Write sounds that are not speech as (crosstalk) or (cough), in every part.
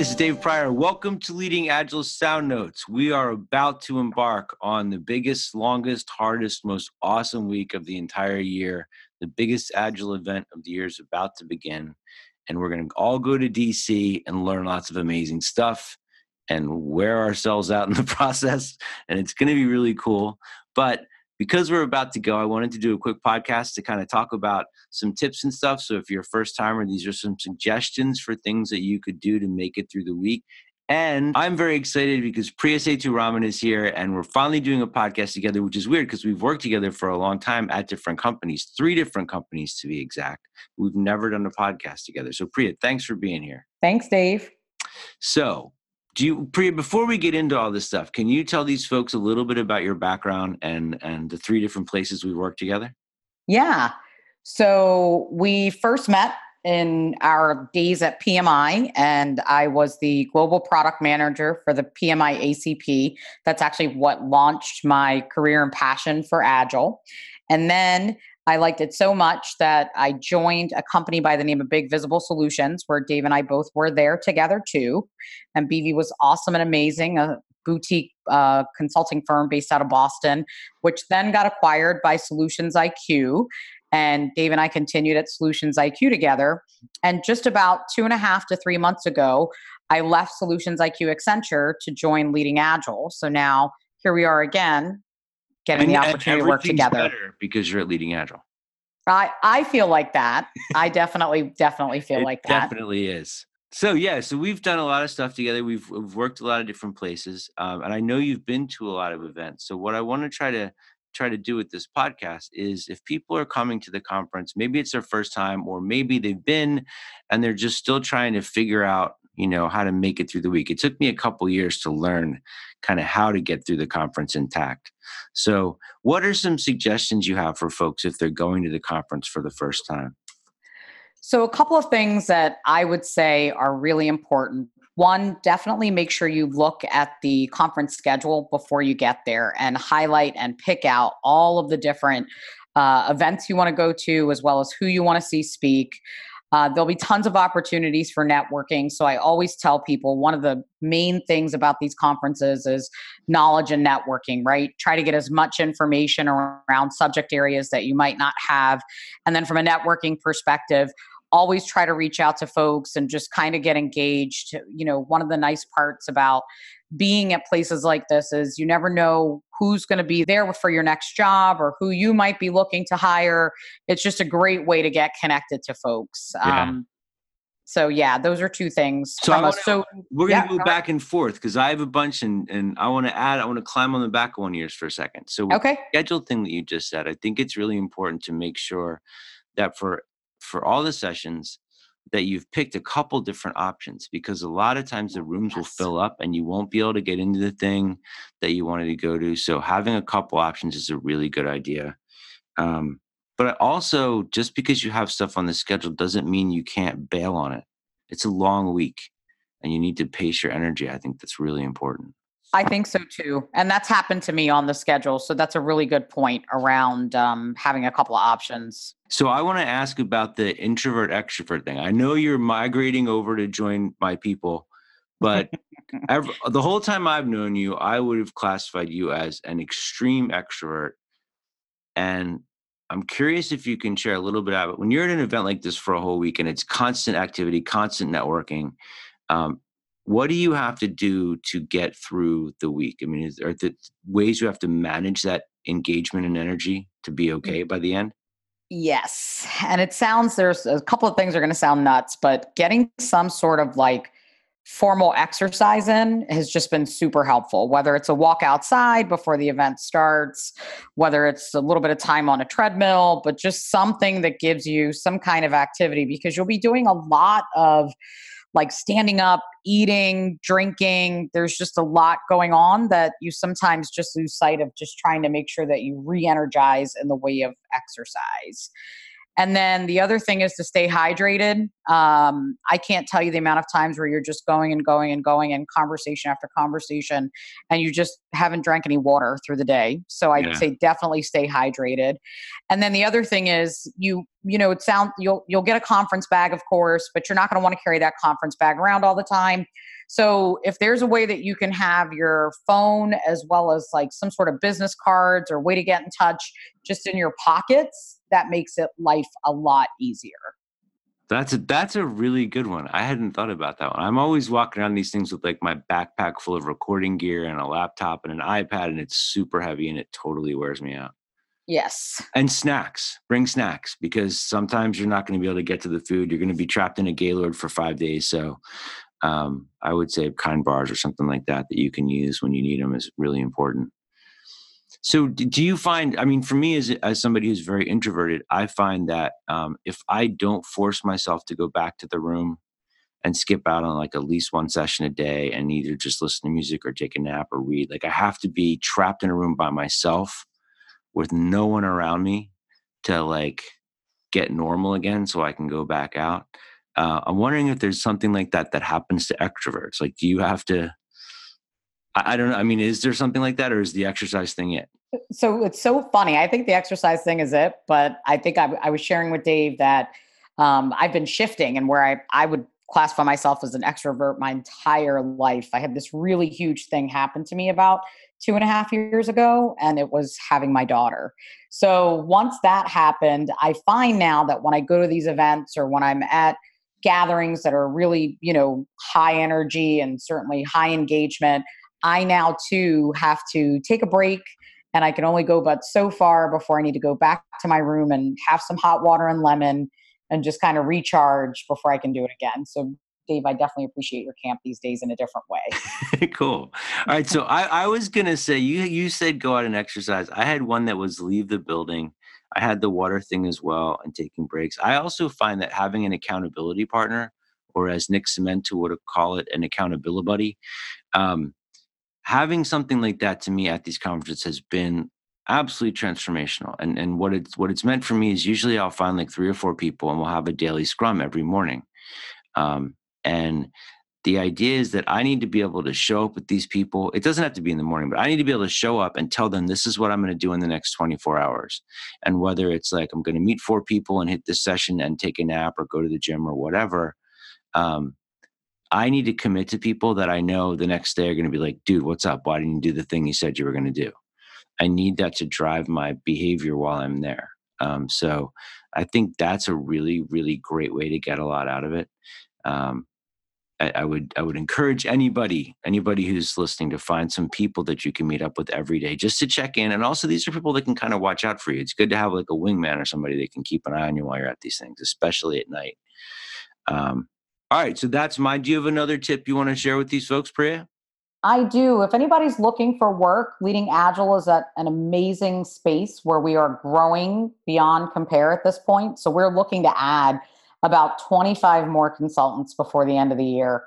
this is Dave Prior. Welcome to Leading Agile Sound Notes. We are about to embark on the biggest, longest, hardest, most awesome week of the entire year. The biggest Agile event of the year is about to begin. And we're going to all go to DC and learn lots of amazing stuff and wear ourselves out in the (laughs) process. And it's going to be really cool. But because we're about to go, I wanted to do a quick podcast to kind of talk about some tips and stuff. So if you're a first timer, these are some suggestions for things that you could do to make it through the week. And I'm very excited because Priya Raman is here and we're finally doing a podcast together, which is weird because we've worked together for a long time at different companies, three different companies to be exact. We've never done a podcast together. So Priya, thanks for being here. Thanks, Dave. So do you priya before we get into all this stuff can you tell these folks a little bit about your background and and the three different places we worked together? Yeah. So we first met in our days at pmi and i was the global product manager for the pmi acp that's actually what launched my career and passion for agile. And then I liked it so much that I joined a company by the name of Big Visible Solutions, where Dave and I both were there together too. And BV was awesome and amazing, a boutique uh, consulting firm based out of Boston, which then got acquired by Solutions IQ. And Dave and I continued at Solutions IQ together. And just about two and a half to three months ago, I left Solutions IQ Accenture to join Leading Agile. So now here we are again, getting and, the opportunity to work together. because you're at Leading Agile. I I feel like that. I definitely definitely feel it like that. Definitely is. So yeah, so we've done a lot of stuff together. We've, we've worked a lot of different places, um, and I know you've been to a lot of events. So what I want to try to try to do with this podcast is if people are coming to the conference, maybe it's their first time, or maybe they've been and they're just still trying to figure out you know how to make it through the week. It took me a couple years to learn kind of how to get through the conference intact. So what are some suggestions you have for folks if they're going to the conference for the first time? So a couple of things that i would say are really important. One definitely make sure you look at the conference schedule before you get there and highlight and pick out all of the different uh, events you want to go to as well as who you want to see speak uh, there'll be tons of opportunities for networking. So I always tell people one of the main things about these conferences is knowledge and networking, right? Try to get as much information around subject areas that you might not have. And then from a networking perspective, always try to reach out to folks and just kind of get engaged. You know, one of the nice parts about being at places like this is you never know who's going to be there for your next job or who you might be looking to hire. It's just a great way to get connected to folks. Yeah. Um, so yeah, those are two things. So, wanna, so we're gonna yeah, go back and forth because I have a bunch, and and I want to add. I want to climb on the back of one of yours for a second. So okay, schedule thing that you just said. I think it's really important to make sure that for for all the sessions that you've picked a couple different options because a lot of times the rooms yes. will fill up and you won't be able to get into the thing that you wanted to go to. So having a couple options is a really good idea. Um, but also, just because you have stuff on the schedule doesn't mean you can't bail on it. It's a long week and you need to pace your energy. I think that's really important. I think so too. And that's happened to me on the schedule. So that's a really good point around um, having a couple of options. So I want to ask about the introvert extrovert thing. I know you're migrating over to join my people, but (laughs) every, the whole time I've known you, I would have classified you as an extreme extrovert. And I'm curious if you can share a little bit about it. When you're at an event like this for a whole week and it's constant activity, constant networking, um, what do you have to do to get through the week i mean is there the ways you have to manage that engagement and energy to be mm. okay by the end yes and it sounds there's a couple of things are going to sound nuts but getting some sort of like formal exercise in has just been super helpful whether it's a walk outside before the event starts whether it's a little bit of time on a treadmill but just something that gives you some kind of activity because you'll be doing a lot of like standing up, eating, drinking. There's just a lot going on that you sometimes just lose sight of just trying to make sure that you re energize in the way of exercise. And then the other thing is to stay hydrated. Um, I can't tell you the amount of times where you're just going and going and going and conversation after conversation, and you just haven't drank any water through the day. So I'd Yeah. say definitely stay hydrated. And then the other thing is you you know it sounds you'll you'll get a conference bag of course, but you're not going to want to carry that conference bag around all the time. So if there's a way that you can have your phone as well as like some sort of business cards or way to get in touch just in your pockets, that makes it life a lot easier. That's a that's a really good one. I hadn't thought about that one. I'm always walking around these things with like my backpack full of recording gear and a laptop and an iPad, and it's super heavy and it totally wears me out. Yes. And snacks. Bring snacks because sometimes you're not going to be able to get to the food. You're going to be trapped in a Gaylord for five days. So um, I would say kind bars or something like that that you can use when you need them is really important. So do you find? I mean, for me as as somebody who's very introverted, I find that um, if I don't force myself to go back to the room and skip out on like at least one session a day and either just listen to music or take a nap or read, like I have to be trapped in a room by myself with no one around me to like get normal again so I can go back out. Uh, I'm wondering if there's something like that that happens to extroverts. Like, do you have to? I, I don't know. I mean, is there something like that, or is the exercise thing it? So it's so funny. I think the exercise thing is it, but I think I, I was sharing with Dave that um, I've been shifting and where I, I would classify myself as an extrovert my entire life. I had this really huge thing happen to me about two and a half years ago, and it was having my daughter. So once that happened, I find now that when I go to these events or when I'm at gatherings that are really, you know, high energy and certainly high engagement, I now too have to take a break and I can only go but so far before I need to go back to my room and have some hot water and lemon and just kind of recharge before I can do it again. So, Dave, I definitely appreciate your camp these days in a different way. (laughs) cool. All right. So I, I was gonna say you you said go out and exercise. I had one that was leave the building. I had the water thing as well and taking breaks. I also find that having an accountability partner, or as Nick Cemento would call it, an accountability buddy, um, having something like that to me at these conferences has been absolutely transformational. And and what it's what it's meant for me is usually I'll find like three or four people and we'll have a daily scrum every morning. Um, and the idea is that I need to be able to show up with these people. It doesn't have to be in the morning, but I need to be able to show up and tell them this is what I'm going to do in the next 24 hours. And whether it's like I'm going to meet four people and hit this session and take a nap or go to the gym or whatever, um, I need to commit to people that I know the next day are going to be like, dude, what's up? Why didn't you do the thing you said you were going to do? I need that to drive my behavior while I'm there. Um, so I think that's a really, really great way to get a lot out of it. Um, I, I would I would encourage anybody anybody who's listening to find some people that you can meet up with every day just to check in. And also these are people that can kind of watch out for you. It's good to have like a wingman or somebody that can keep an eye on you while you're at these things, especially at night. Um, all right, so that's my. Do you have another tip you want to share with these folks, Priya? I do. If anybody's looking for work, Leading Agile is at an amazing space where we are growing beyond compare at this point. So we're looking to add about 25 more consultants before the end of the year.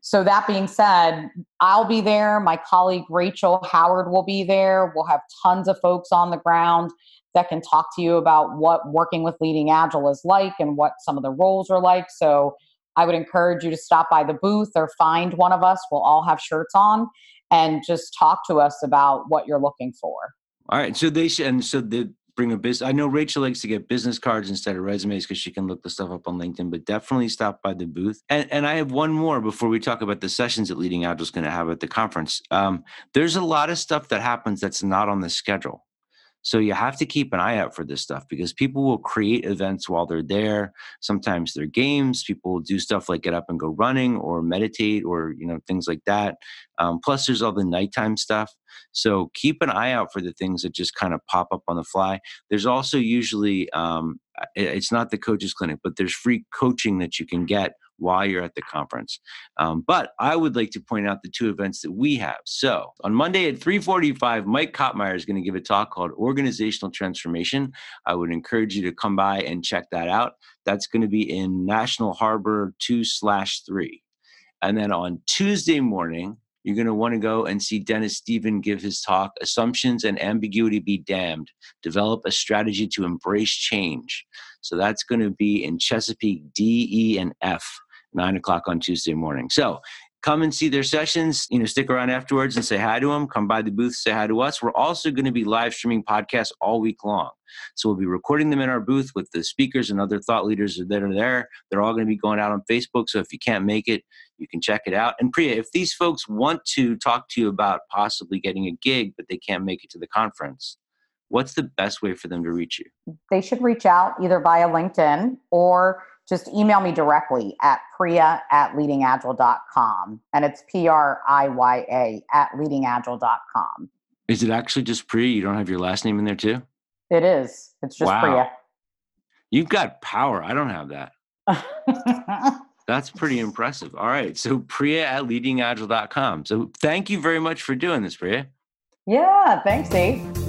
So that being said, I'll be there. My colleague Rachel Howard will be there. We'll have tons of folks on the ground that can talk to you about what working with Leading Agile is like and what some of the roles are like. So I would encourage you to stop by the booth or find one of us. We'll all have shirts on and just talk to us about what you're looking for. All right, so they should, and so they bring a business. I know Rachel likes to get business cards instead of resumes because she can look the stuff up on LinkedIn. But definitely stop by the booth. And and I have one more before we talk about the sessions that Leading Agile is going to have at the conference. Um, there's a lot of stuff that happens that's not on the schedule. So you have to keep an eye out for this stuff because people will create events while they're there. Sometimes they're games. People will do stuff like get up and go running or meditate or you know things like that. Um, plus, there's all the nighttime stuff. So keep an eye out for the things that just kind of pop up on the fly. There's also usually um, it's not the coaches clinic, but there's free coaching that you can get while you're at the conference. Um, but I would like to point out the two events that we have. So on Monday at 3:45, Mike Cottmeyer is going to give a talk called Organizational Transformation. I would encourage you to come by and check that out. That's going to be in National Harbor 2 slash 3. And then on Tuesday morning, you're going to want to go and see Dennis Stephen give his talk, Assumptions and Ambiguity Be Damned. Develop a strategy to embrace change. So that's going to be in Chesapeake D, E, and F, nine o'clock on Tuesday morning. So come and see their sessions. You know, stick around afterwards and say hi to them. Come by the booth, say hi to us. We're also going to be live streaming podcasts all week long. So we'll be recording them in our booth with the speakers and other thought leaders that are there. They're all going to be going out on Facebook. So if you can't make it, you can check it out. And Priya, if these folks want to talk to you about possibly getting a gig, but they can't make it to the conference, what's the best way for them to reach you? They should reach out either via LinkedIn or just email me directly at priya at leadingagile.com. And it's P R I Y A at leadingagile.com. Is it actually just Priya? You don't have your last name in there too? It is. It's just Wow. You've got power. I don't have that. (laughs) That's pretty impressive. All right. So Priya at leadingagile.com. So thank you very much for doing this, Priya. yeah. Thanks, Dave.